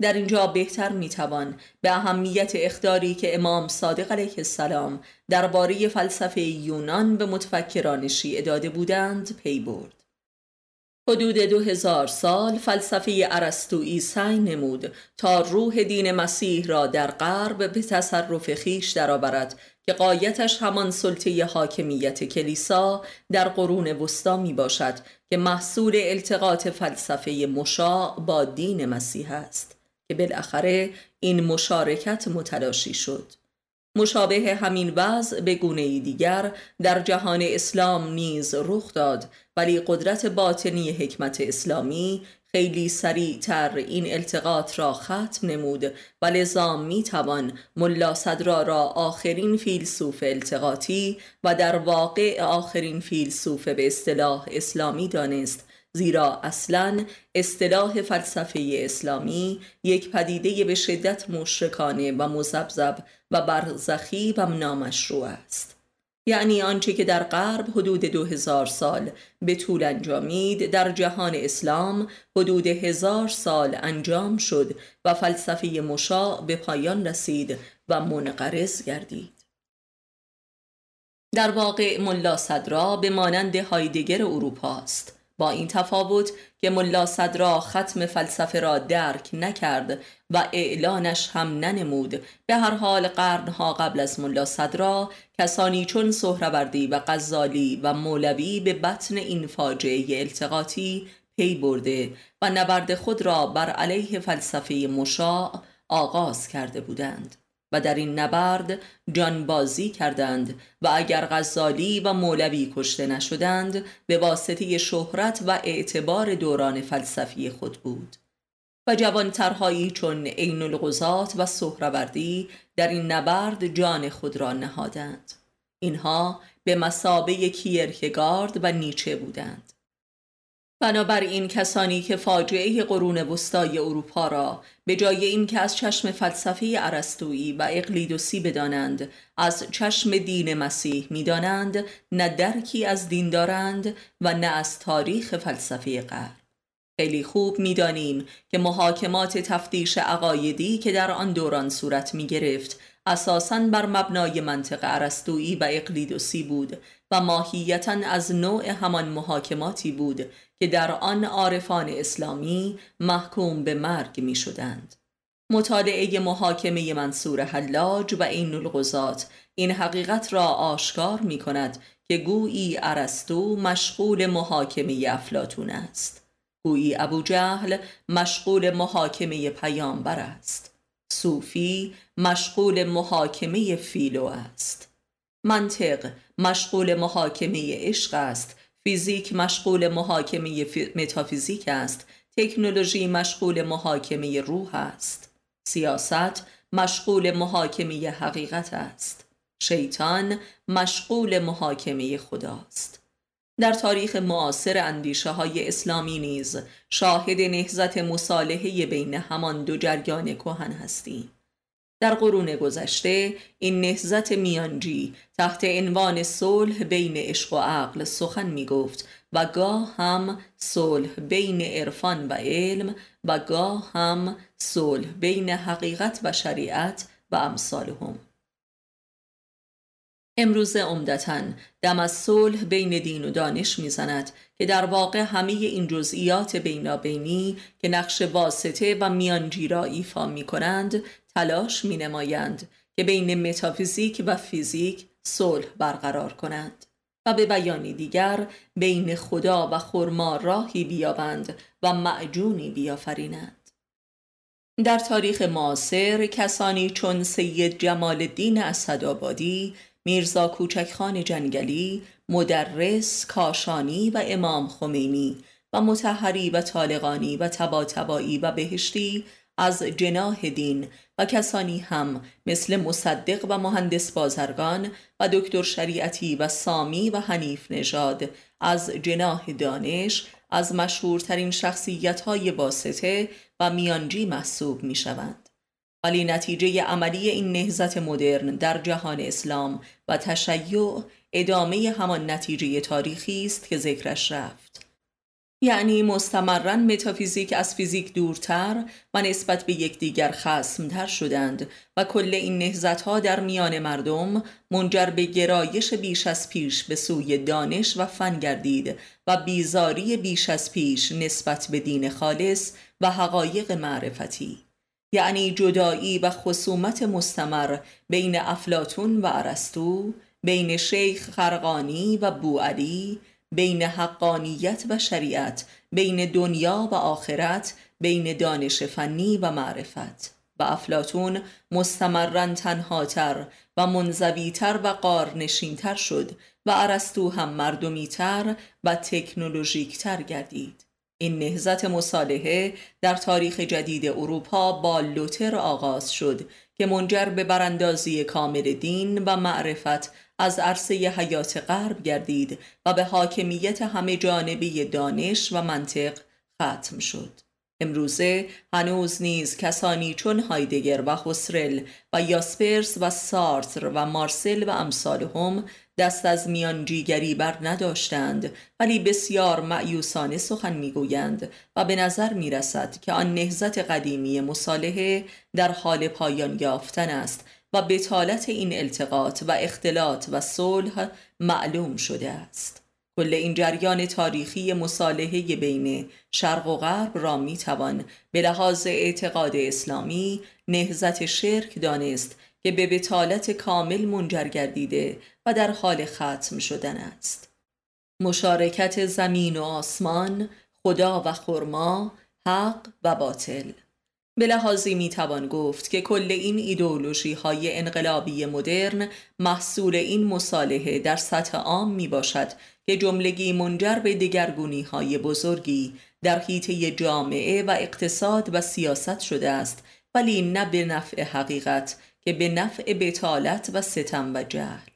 در اینجا بهتر می‌توان به اهمیت اخداری که امام صادق علیه السلام درباره فلسفه یونان به متفکران شیعه داده بودند پی برد. حدود دو هزار سال فلسفه ارسطویی سعی نمود تا روح دین مسیح را در غرب به تصرف خیش درآورد که قایتش همان سلطه حاکمیت کلیسا در قرون وسطا می باشد که محصول التقاط فلسفه مشاع با دین مسیح است که بالاخره این مشارکت متلاشی شد. مشابه همین وضع به گونه دیگر در جهان اسلام نیز رخ داد ولی قدرت باطنی حکمت اسلامی خیلی سریعتر این التقاط را ختم نمود و لذا می توان ملا صدرا را آخرین فیلسوف التقاطی و در واقع آخرین فیلسوف به اصطلاح اسلامی دانست زیرا اصلا اصطلاح فلسفه اسلامی یک پدیده به شدت مشرکانه و مزبزب و برزخی و نامشروع است. یعنی آنچه که در غرب حدود دو هزار سال به طول انجامید در جهان اسلام حدود هزار سال انجام شد و فلسفه مشاع به پایان رسید و منقرض گردید. در واقع ملا صدرا به مانند هایدگر اروپا است. با این تفاوت که ملا صدرا ختم فلسفه را درک نکرد و اعلانش هم ننمود. به هر حال قرنها قبل از ملا صدرا کسانی چون سهروردی و غزالی و مولوی به بطن این فاجعه التقاطی پی برده و نبرد خود را بر علیه فلسفه مشاع آغاز کرده بودند. و در این نبرد جانبازی کردند و اگر غزالی و مولوی کشته نشدند به واسطه شهرت و اعتبار دوران فلسفی خود بود. و جوانترهایی چون عین الغزات و سهروردی در این نبرد جان خود را نهادند. اینها به مسابه کیرکگارد و نیچه بودند. بنابراین کسانی که فاجعه قرون وسطای اروپا را به جای اینکه از چشم فلسفه ارسطویی و اقلیدوسی بدانند از چشم دین مسیح می‌دانند نه درکی از دین دارند و نه از تاریخ فلسفه غرب. خیلی خوب می‌دانیم که محاکمات تفتیش عقایدی که در آن دوران صورت می گرفت اساساً بر مبنای منطق ارسطویی و اقلیدوسی بود و ماهیتا از نوع همان محاکماتی بود که در آن عارفان اسلامی محکوم به مرگ می شدند. مطالعه محاکمه منصور حلاج و این الغزات این حقیقت را آشکار می کند که گویی ارسطو مشغول محاکمه افلاتون است. گویی ابو جهل مشغول محاکمه پیامبر است. صوفی مشغول محاکمه فیلو است. منطق مشغول محاکمه عشق است فیزیک مشغول محاکمه متافیزیک است. تکنولوژی مشغول محاکمه روح است. سیاست مشغول محاکمه حقیقت است. شیطان مشغول محاکمه خداست در تاریخ معاصر اندیشه های اسلامی نیز شاهد نهزت مصالحه بین همان دو جریان کهن هستیم. در قرون گذشته این نهزت میانجی تحت عنوان صلح بین عشق و عقل سخن می گفت و گاه هم صلح بین عرفان و علم و گاه هم صلح بین حقیقت و شریعت و امثالهم. امروزه عمدتا دم از صلح بین دین و دانش می‌زند که در واقع همه این جزئیات بینابینی که نقش واسطه و میانجی را ایفا می کنند تلاش می نمایند که بین متافیزیک و فیزیک صلح برقرار کنند و به بیانی دیگر بین خدا و خرما راهی بیابند و معجونی بیافرینند. در تاریخ معاصر کسانی چون سید جمال الدین اسدآبادی میرزا کوچکخان جنگلی مدرس کاشانی و امام خمینی و متحری و طالقانی و تباتبایی و بهشتی از جناه دین و کسانی هم مثل مصدق و مهندس بازرگان و دکتر شریعتی و سامی و حنیف نژاد از جناه دانش از مشهورترین شخصیت های واسطه و میانجی محسوب می شوند. ولی نتیجه عملی این نهزت مدرن در جهان اسلام و تشیع ادامه همان نتیجه تاریخی است که ذکرش رفت. یعنی مستمرا متافیزیک از فیزیک دورتر و نسبت به یکدیگر خسمتر شدند و کل این نهزت ها در میان مردم منجر به گرایش بیش از پیش به سوی دانش و فن گردید و بیزاری بیش از پیش نسبت به دین خالص و حقایق معرفتی یعنی جدایی و خصومت مستمر بین افلاتون و ارسطو بین شیخ خرقانی و بوعلی بین حقانیت و شریعت بین دنیا و آخرت بین دانش فنی و معرفت. و افلاتون مستمرا تنهاتر و منزویتر و قارنشینتر شد و ارسطو هم مردمیتر و تکنولوژیکتر گردید. این نهزت مصالحه در تاریخ جدید اروپا با لوتر آغاز شد که منجر به براندازی کامل دین و معرفت از عرصه حیات غرب گردید و به حاکمیت همه جانبی دانش و منطق ختم شد. امروزه هنوز نیز کسانی چون هایدگر و خسرل و یاسپرس و سارتر و مارسل و امثالهم دست از میانجیگری بر نداشتند ولی بسیار معیوسانه سخن می‌گویند و به نظر می رسد که آن نهزت قدیمی مصالحه در حال پایان یافتن است و بتالت این التقاط و اختلاط و صلح معلوم شده است. کل این جریان تاریخی مصالحه بین شرق و غرب را می توان به لحاظ اعتقاد اسلامی نهزت شرک دانست که به بتالت کامل منجر گردیده و در حال ختم شدن است. مشارکت زمین و آسمان خدا و خرما حق و باطل. به لحاظی می توان گفت که کل این ایدئولوژی های انقلابی مدرن محصول این مصالحه در سطح عام می باشد که جملگی منجر به دگرگونی های بزرگی در حیطه جامعه و اقتصاد و سیاست شده است ولی نه به نفع حقیقت که به نفع بتالت و ستم و جهل.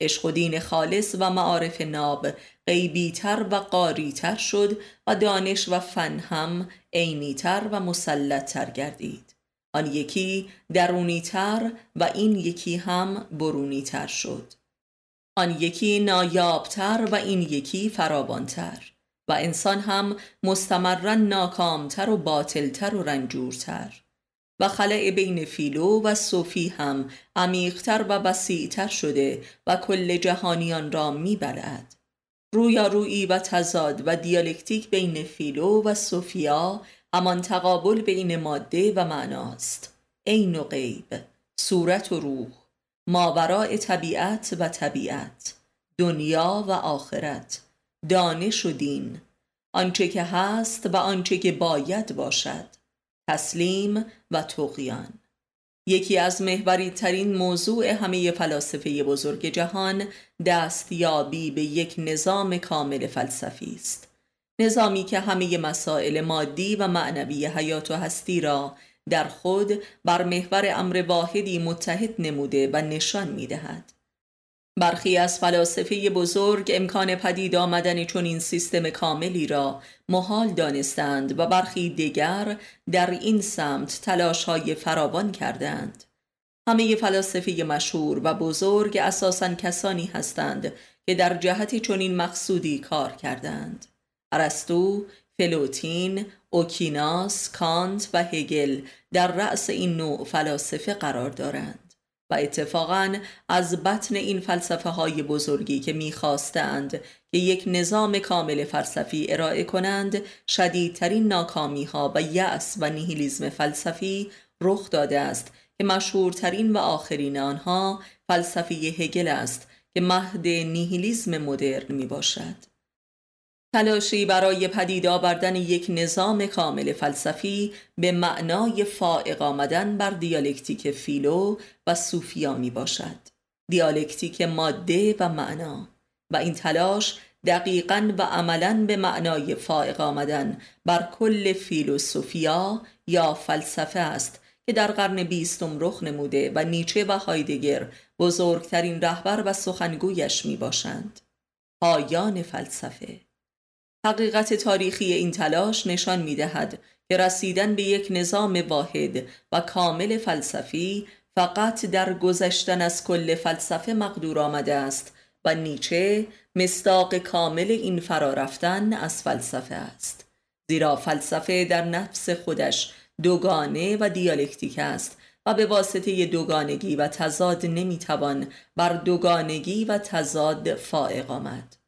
عشق و دین خالص و معارف ناب غیبیتر و قاریتر شد و دانش و فن هم عینیتر و مسلطتر گردید. آن یکی درونیتر و این یکی هم برونیتر شد. آن یکی نایابتر و این یکی فراوانتر. و انسان هم مستمرا ناکامتر و باطلتر و رنجورتر. و خلع بین فیلو و صوفی هم عمیقتر و وسیعتر شده و کل جهانیان را می‌برد. رویارویی و تضاد و دیالکتیک بین فیلو و صوفیا همان تقابل بین ماده و معناست. عین و غیب صورت و روح ماوراء طبیعت و طبیعت دنیا و آخرت دانش و دین آنچه که هست و آنچه که باید باشد. تسلیم و توقیان یکی از محوری ترین موضوع همه فلاسفه بزرگ جهان دستیابی به یک نظام کامل فلسفی است نظامی که همه مسائل مادی و معنوی حیات و هستی را در خود بر محور امر واحدی متحد نموده و نشان می دهد. برخی از فلاسفه بزرگ امکان پدید آمدن این سیستم کاملی را محال دانستند و برخی دیگر در این سمت تلاش های فراوان کردند. همه فلاسفه مشهور و بزرگ اساسا کسانی هستند که در جهت چنین مقصودی کار کردند. ارسطو، فلوتین، آکویناس، کانت و هگل در رأس این نوع فلاسفه قرار دارند و اتفاقا از بطن این فلسفه های بزرگی که می‌خواستند که یک نظام کامل فلسفی ارائه کنند شدیدترین ناکامی ها و یأس و نیهیلیزم فلسفی رخ داده است که مشهورترین و آخرین آنها فلسفه هگل است که مهد نیهیلیزم مدرن می باشد. تلاشی برای پدید آوردن یک نظام کامل فلسفی به معنای فائق آمدن بر دیالکتیک فیلو و صوفیا می باشد. دیالکتیک ماده و معنا و این تلاش دقیقا و عملا به معنای فائق آمدن بر کل فیلوسوفیا یا فلسفه است که در قرن بیستم رخ نموده و نیچه و هایدگر بزرگترین رهبر و سخنگویش می باشند پایان فلسفه حقیقت تاریخی این تلاش نشان می دهد که رسیدن به یک نظام واحد و کامل فلسفی فقط در گذشتن از کل فلسفه مقدور آمده است و نیچه مستاق کامل این فرارفتن از فلسفه است. زیرا فلسفه در نفس خودش دوگانه و دیالکتیک است و به واسطه دوگانگی و تضاد نمی‌توان بر دوگانگی و تضاد فائق آمد.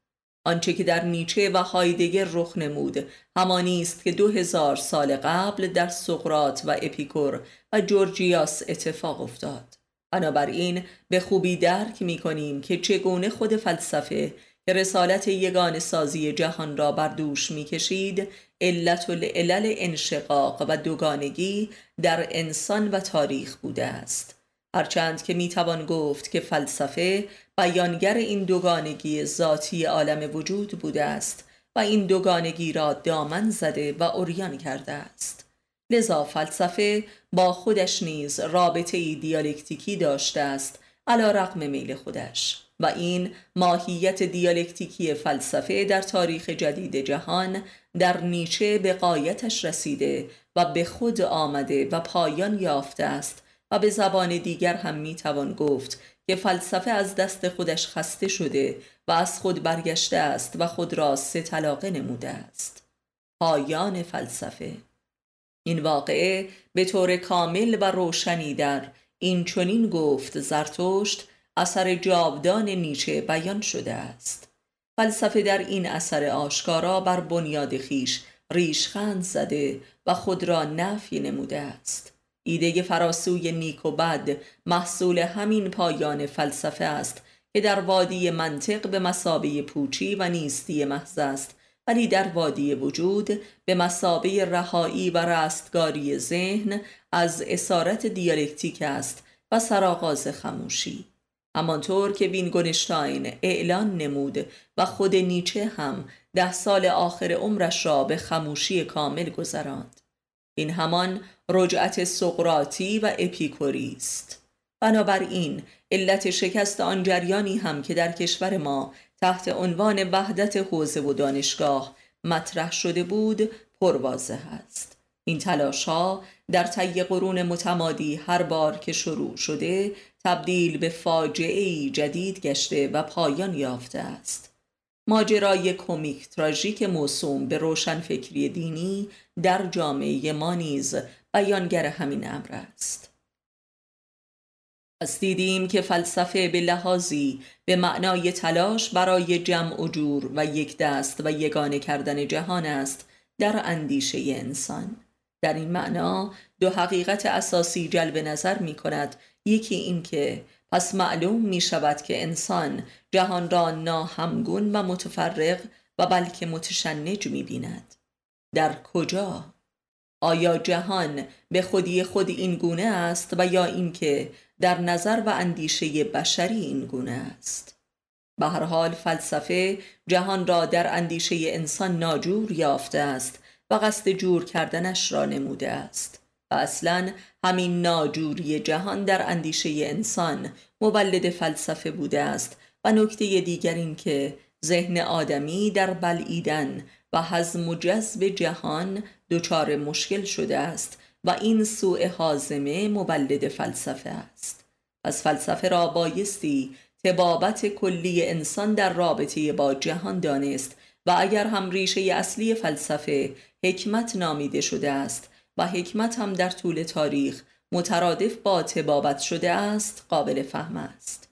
آنچه که در نیچه و هایدگر رخ نمود. همانی است که دو هزار سال قبل در سقرات و اپیکور و جورجیاس اتفاق افتاد. بنابراین به خوبی درک می کنیم که چگونه خود فلسفه که رسالت یگان سازی جهان را بر دوش می کشید علت العلل انشقاق و دوگانگی در انسان و تاریخ بوده است. هرچند که می‌توان گفت که فلسفه بیانگر این دوگانگی ذاتی عالم وجود بوده است و این دوگانگی را دامن زده و اوریان کرده است. لذا فلسفه با خودش نیز رابطه دیالکتیکی داشته است علا رقم میل خودش و این ماهیت دیالکتیکی فلسفه در تاریخ جدید جهان در نیچه به قایتش رسیده و به خود آمده و پایان یافته است و به زبان دیگر هم می‌توان گفت که فلسفه از دست خودش خسته شده و از خود برگشته است و خود را سه طلاقه نموده است. پایان فلسفه. این واقعه به طور کامل و روشنی در این چنین گفت زرتشت اثر جاودان نیچه بیان شده است. فلسفه در این اثر آشکارا بر بنیاد خیش ریشخند زده و خود را نفی نموده است. ایده فراسوی نیک و بد محصول همین پایان فلسفه است که در وادی منطق به مسابه پوچی و نیستی محض است ولی در وادی وجود به مثابه رهایی و رستگاری ذهن از اسارت دیالکتیک است و سرآغاز خموشی. همانطور که ویتگنشتاین اعلان نمود و خود نیچه هم ده سال آخر عمرش را به خموشی کامل گذراند. این همان رجعت سقراطی و اپیکوری است. بنابراین علت شکست آن جریانی هم که در کشور ما تحت عنوان وحدت حوزه و دانشگاه مطرح شده بود پروازه است. این تلاش ها در طی قرون متمادی هر بار که شروع شده تبدیل به فاجعه جدید گشته و پایان یافته است. ماجرای کمیک تراژیک موسوم به روشن فکری دینی در جامعه ما نیز بیانگر همین امر است. پس دیدیم که فلسفه به لحاظی به معنای تلاش برای جمع و جور و یک دست و یگانه کردن جهان است در اندیشه انسان. در این معنا دو حقیقت اساسی جلب نظر می کند یکی این که پس معلوم می شود که انسان جهان را ناهمگون و متفرق و بلکه متشنج می بیند در کجا؟ آیا جهان به خودی خود این گونه است و یا اینکه در نظر و اندیشه بشری این گونه است؟ به هر حال فلسفه جهان را در اندیشه انسان ناجور یافته است و قصد جور کردنش را نموده است. اصلا همین ناجوری جهان در اندیشه انسان مولد فلسفه بوده است و نکته دیگر این که ذهن آدمی در بلعیدن و حزم و جذب جهان دچار مشکل شده است و این سوء حازمه مولد فلسفه است. پس فلسفه را بایستی تبابت کلی انسان در رابطه با جهان دانست و اگر هم ریشه اصلی فلسفه حکمت نامیده شده است و حکمت هم در طول تاریخ مترادف با تبابت شده است قابل فهم است.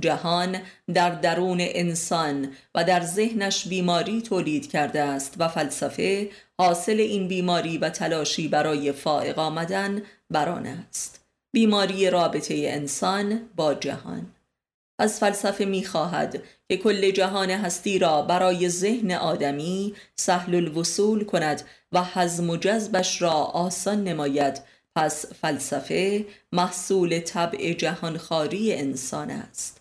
جهان در درون انسان و در ذهنش بیماری تولید کرده است و فلسفه حاصل این بیماری و تلاشی برای فائق آمدن بران است. بیماری رابطه انسان با جهان. از فلسفه می‌خواهد که کل جهان هستی را برای ذهن آدمی سهل الوصول کند و حزم و جذبش را آسان نماید. پس فلسفه محصول طبع جهانخواری انسان است.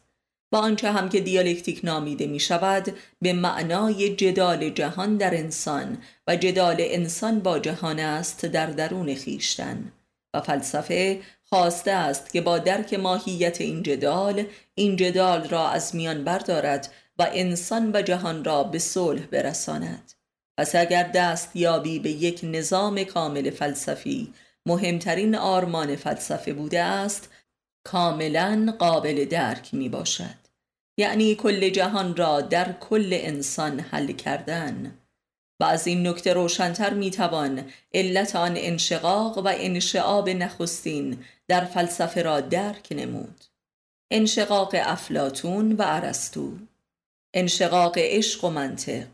با آنچه هم که دیالکتیک نامیده می شود به معنای جدال جهان در انسان و جدال انسان با جهان است در درون خیشتن. و فلسفه خواسته است که با درک ماهیت این جدال این جدال را از میان بردارد و انسان و جهان را به صلح برساند. پس اگر دست یابی به یک نظام کامل فلسفی مهمترین آرمان فلسفه بوده است کاملا قابل درک می باشد. یعنی کل جهان را در کل انسان حل کردن. و از این نکته روشنتر می‌توان علت آن انشقاق و انشعاب نخستین در فلسفه را درک نمود. انشقاق افلاتون و ارسطو. انشقاق عشق و منطق.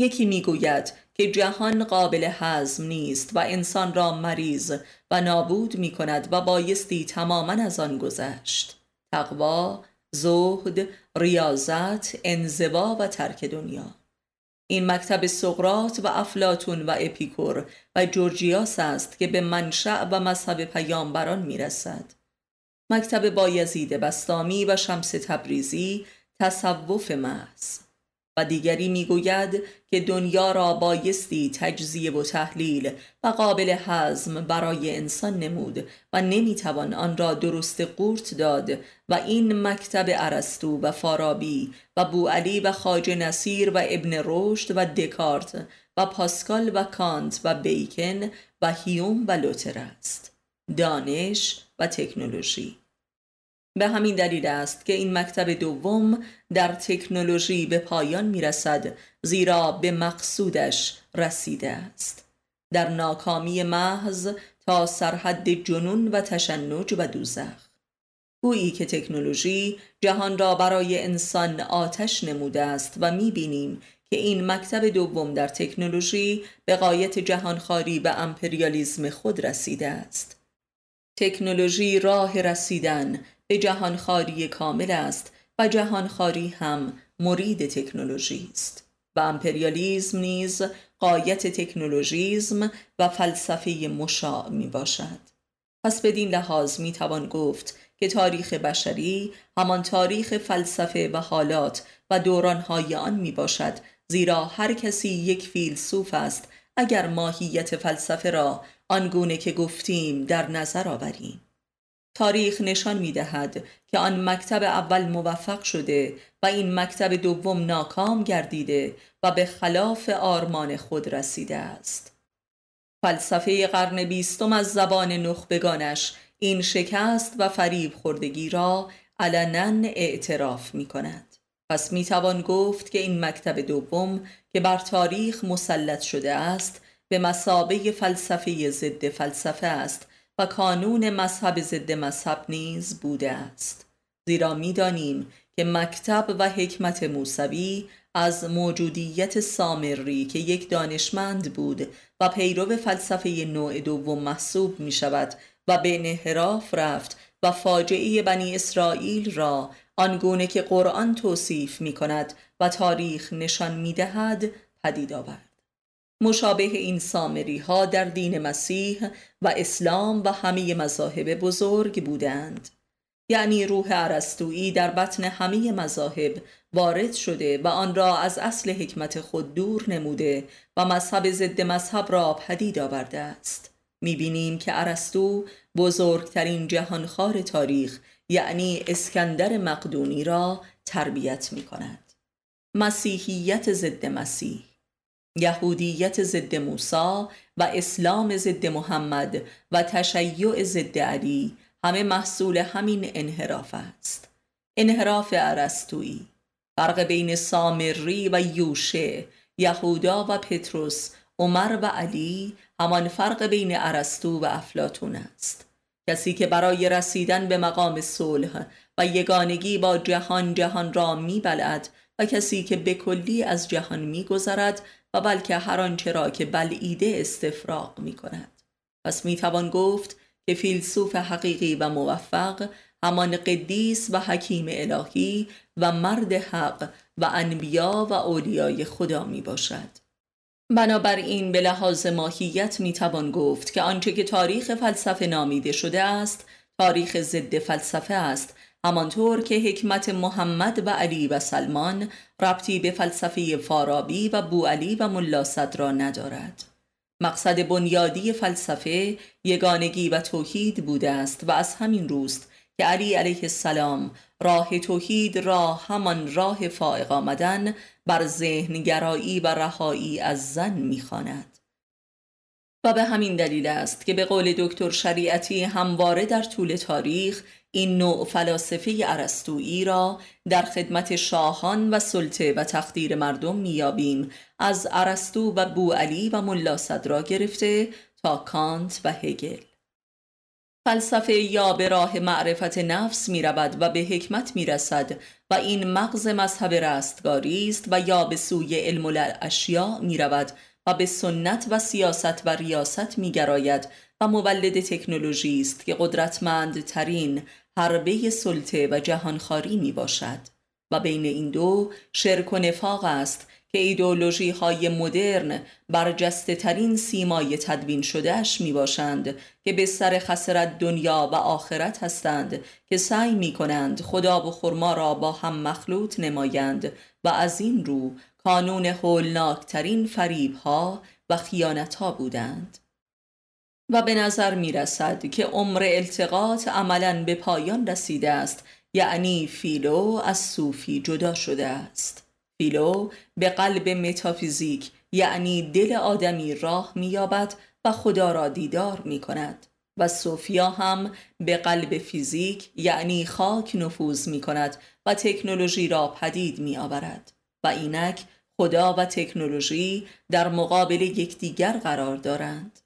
یکی می‌گوید که جهان قابل هضم نیست و انسان را مریض و نابود می کند و بایستی تماما از آن گذشت. تقوا، زهد، ریاضت، انزوا و ترک دنیا. این مکتب سقرات و افلاتون و اپیکور و جورجیاس است که به منشأ و مذهب پیامبران می‌رسد. مکتب بایزید بستامی و شمس تبریزی تصوف محض. و دیگری می‌گوید که دنیا را بایستی تجزیه و تحلیل و قابل حزم برای انسان نمود و نمی‌توان آن را درست قورت داد و این مکتب ارسطو و فارابی و بوعلی و خاج نصیر و ابن رشد و دکارت و پاسکال و کانت و بیکن و هیوم و لوتر است. دانش و تکنولوژی به همین دلیل است که این مکتب دوم در تکنولوژی به پایان می رسد زیرا به مقصودش رسیده است. در ناکامی محض تا سرحد جنون و تشنج و دوزخ. گویی که تکنولوژی جهان را برای انسان آتش نموده است و می بینیم که این مکتب دوم در تکنولوژی به قایت جهانخواری و امپریالیزم خود رسیده است. تکنولوژی راه رسیدن به جهانخواری کامل است و جهانخواری هم مرید تکنولوژی است. و امپریالیزم نیز قایت تکنولوژیزم و فلسفه مشاع می باشد. پس بدین لحاظ می توان گفت که تاریخ بشری همان تاریخ فلسفه و حالات و دورانهای آن می باشد زیرا هر کسی یک فیلسوف است اگر ماهیت فلسفه را آنگونه که گفتیم در نظر آوریم. تاریخ نشان می دهد که آن مکتب اول موفق شده و این مکتب دوم ناکام گردیده و به خلاف آرمان خود رسیده است. فلسفه قرن بیستم از زبان نخبگانش این شکست و فریب خوردگی را علنا اعتراف می کند پس می توان گفت که این مکتب دوم که بر تاریخ مسلط شده است به مسابه فلسفه ضد فلسفه است و کانون مذهب ضد مذهب نیز بوده است. زیرا می‌دانیم که مکتب و حکمت موسوی از موجودیت سامری که یک دانشمند بود و پیرو فلسفه نوع دوم محسوب می شود و به انحراف رفت و فاجعه بنی اسرائیل را آنگونه که قرآن توصیف می کند و تاریخ نشان می دهد پدید آورد. مشابه این سامری ها در دین مسیح و اسلام و همه مذاهب بزرگ بودند. یعنی روح عرستویی در بطن همه مذاهب وارد شده و آن را از اصل حکمت خود دور نموده و مذهب ضد مذهب را پدید آورده است. می‌بینیم که ارسطو بزرگترین جهانخوار تاریخ یعنی اسکندر مقدونی را تربیت می کند مسیحیت ضد مسیح یهودیت ضد موسی و اسلام ضد محمد و تشیع ضد علی. همه محصول همین انحراف است. انحراف ارسطویی. فرق بین سامری و یوشه یهودا و پتروس عمر و علی همان فرق بین ارسطو و افلاتون است. کسی که برای رسیدن به مقام صلح و یگانگی با جهان جهان را میبلد و کسی که به کلی از جهان میگذرد و بلکه هر آنچه را که بلعیده استفراغ می کند پس می توان گفت که فیلسوف حقیقی و موفق همان قدیس و حکیم الهی و مرد حق و انبیا و اولیای خدا می باشد بنابراین به لحاظ ماهیت می توان گفت که آنچه که تاریخ فلسفه نامیده شده است تاریخ ضد فلسفه است همانطور که حکمت محمد و علی و سلمان ربطی به فلسفه فارابی و بوعلی و ملا را ندارد. مقصد بنیادی فلسفه یگانگی و توحید بوده است و از همین روست که علی علیه السلام راه توحید را همان راه فائق آمدن بر ذهنگرایی و رهایی از زن می‌خواند. و به همین دلیل است که به قول دکتر شریعتی همواره در طول تاریخ این نوع فلاسفه ارسطویی را در خدمت شاهان و سلطه و تقدیر مردم میابیم از ارسطو و بوعلی و ملا صدرا گرفته تا کانت و هگل. فلسفه یا به راه معرفت نفس می و به حکمت می رسد و این مغز مذهب رستگاری است و یا به سوی علم الاشیا می رود و به سنت و سیاست و ریاست می گراید و مولد تکنولوژی است که قدرتمندترین حربه سلطه و جهانخواری می باشد و بین این دو شرک و نفاق است که ایدولوژی های مدرن برجسته ترین سیمای تدوین شدهش می باشند که به سر خسرت دنیا و آخرت هستند که سعی می کنند خدا و خرما را با هم مخلوط نمایند و از این رو کانون هولناکترین فریب ها و خیانت ها بودند. و به نظر می رسد که عمر التقاط عملا به پایان رسیده است یعنی فیلو از صوفی جدا شده است. فیلو به قلب متافیزیک یعنی دل آدمی راه مییابد و خدا را دیدار می کند و صوفیا هم به قلب فیزیک یعنی خاک نفوذ می کند و تکنولوژی را پدید می آورد و اینک خدا و تکنولوژی در مقابل یکدیگر قرار دارند.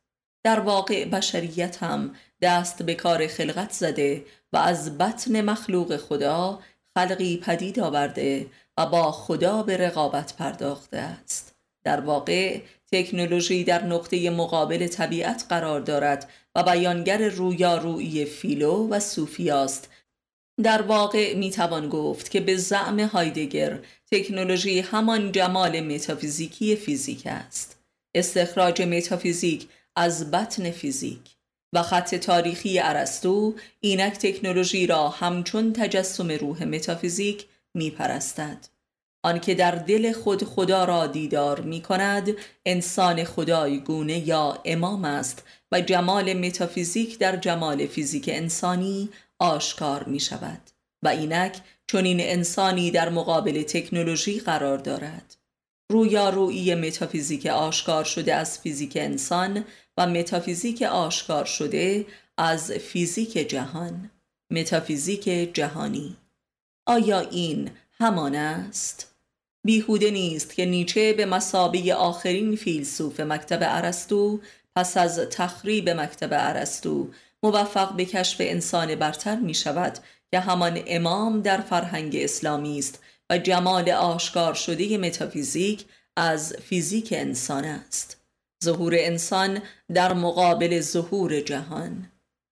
در واقع بشریت هم دست به کار خلقت زده و از بطن مخلوق خدا خلقی پدید آورده و با خدا به رقابت پرداخته است. در واقع تکنولوژی در نقطه مقابل طبیعت قرار دارد و بیانگر رویارویی فیلو و صوفیاست در واقع می توان گفت که به زعم هایدگر تکنولوژی همان جمال متافیزیکی فیزیک است. استخراج متافیزیک از بطن فیزیک و خط تاریخی ارسطو اینک تکنولوژی را همچون تجسم روح متافیزیک می پرستد. آنکه در دل خود خدا را دیدار می کند انسان خدای گونه یا امام است و جمال متافیزیک در جمال فیزیک انسانی آشکار می شود و اینک چون این انسانی در مقابل تکنولوژی قرار دارد رویارویی متافیزیک آشکار شده از فیزیک انسان و متافیزیک آشکار شده از فیزیک جهان متافیزیک جهانی آیا این همان است؟ بیهوده نیست که نیچه به مسابه آخرین فیلسوف مکتب ارسطو پس از تخریب مکتب ارسطو موفق به کشف انسان برتر می شود که همان امام در فرهنگ اسلامی است جمال آشکار شده متافیزیک از فیزیک انسان است. ظهور انسان در مقابل ظهور جهان.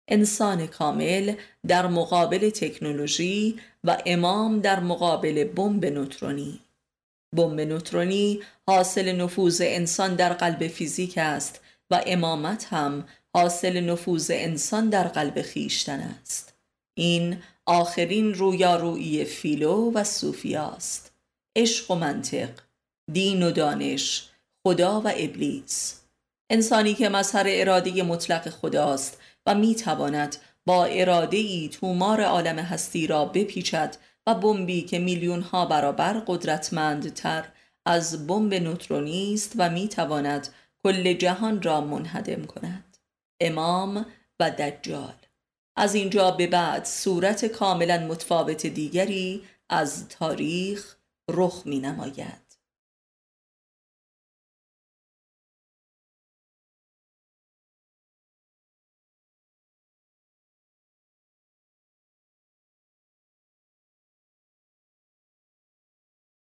انسان کامل در مقابل تکنولوژی و امام در مقابل بمب نوترونی. بمب نوترونی حاصل نفوذ انسان در قلب فیزیک است و امامت هم حاصل نفوذ انسان در قلب خیشتن است. این آخرین رویارویی فیلو و صوفیاست. عشق و منطق دین و دانش خدا و ابلیس. انسانی که مظهر اراده مطلق خداست و می‌تواند با اراده ای تومار عالم هستی را بپیچد و بمبی که میلیون ها برابر قدرتمندتر از بمب نوترونی است و می‌تواند کل جهان را منهدم کند. امام و دجال. از اینجا به بعد صورت کاملا متفاوت دیگری از تاریخ رخ می نماید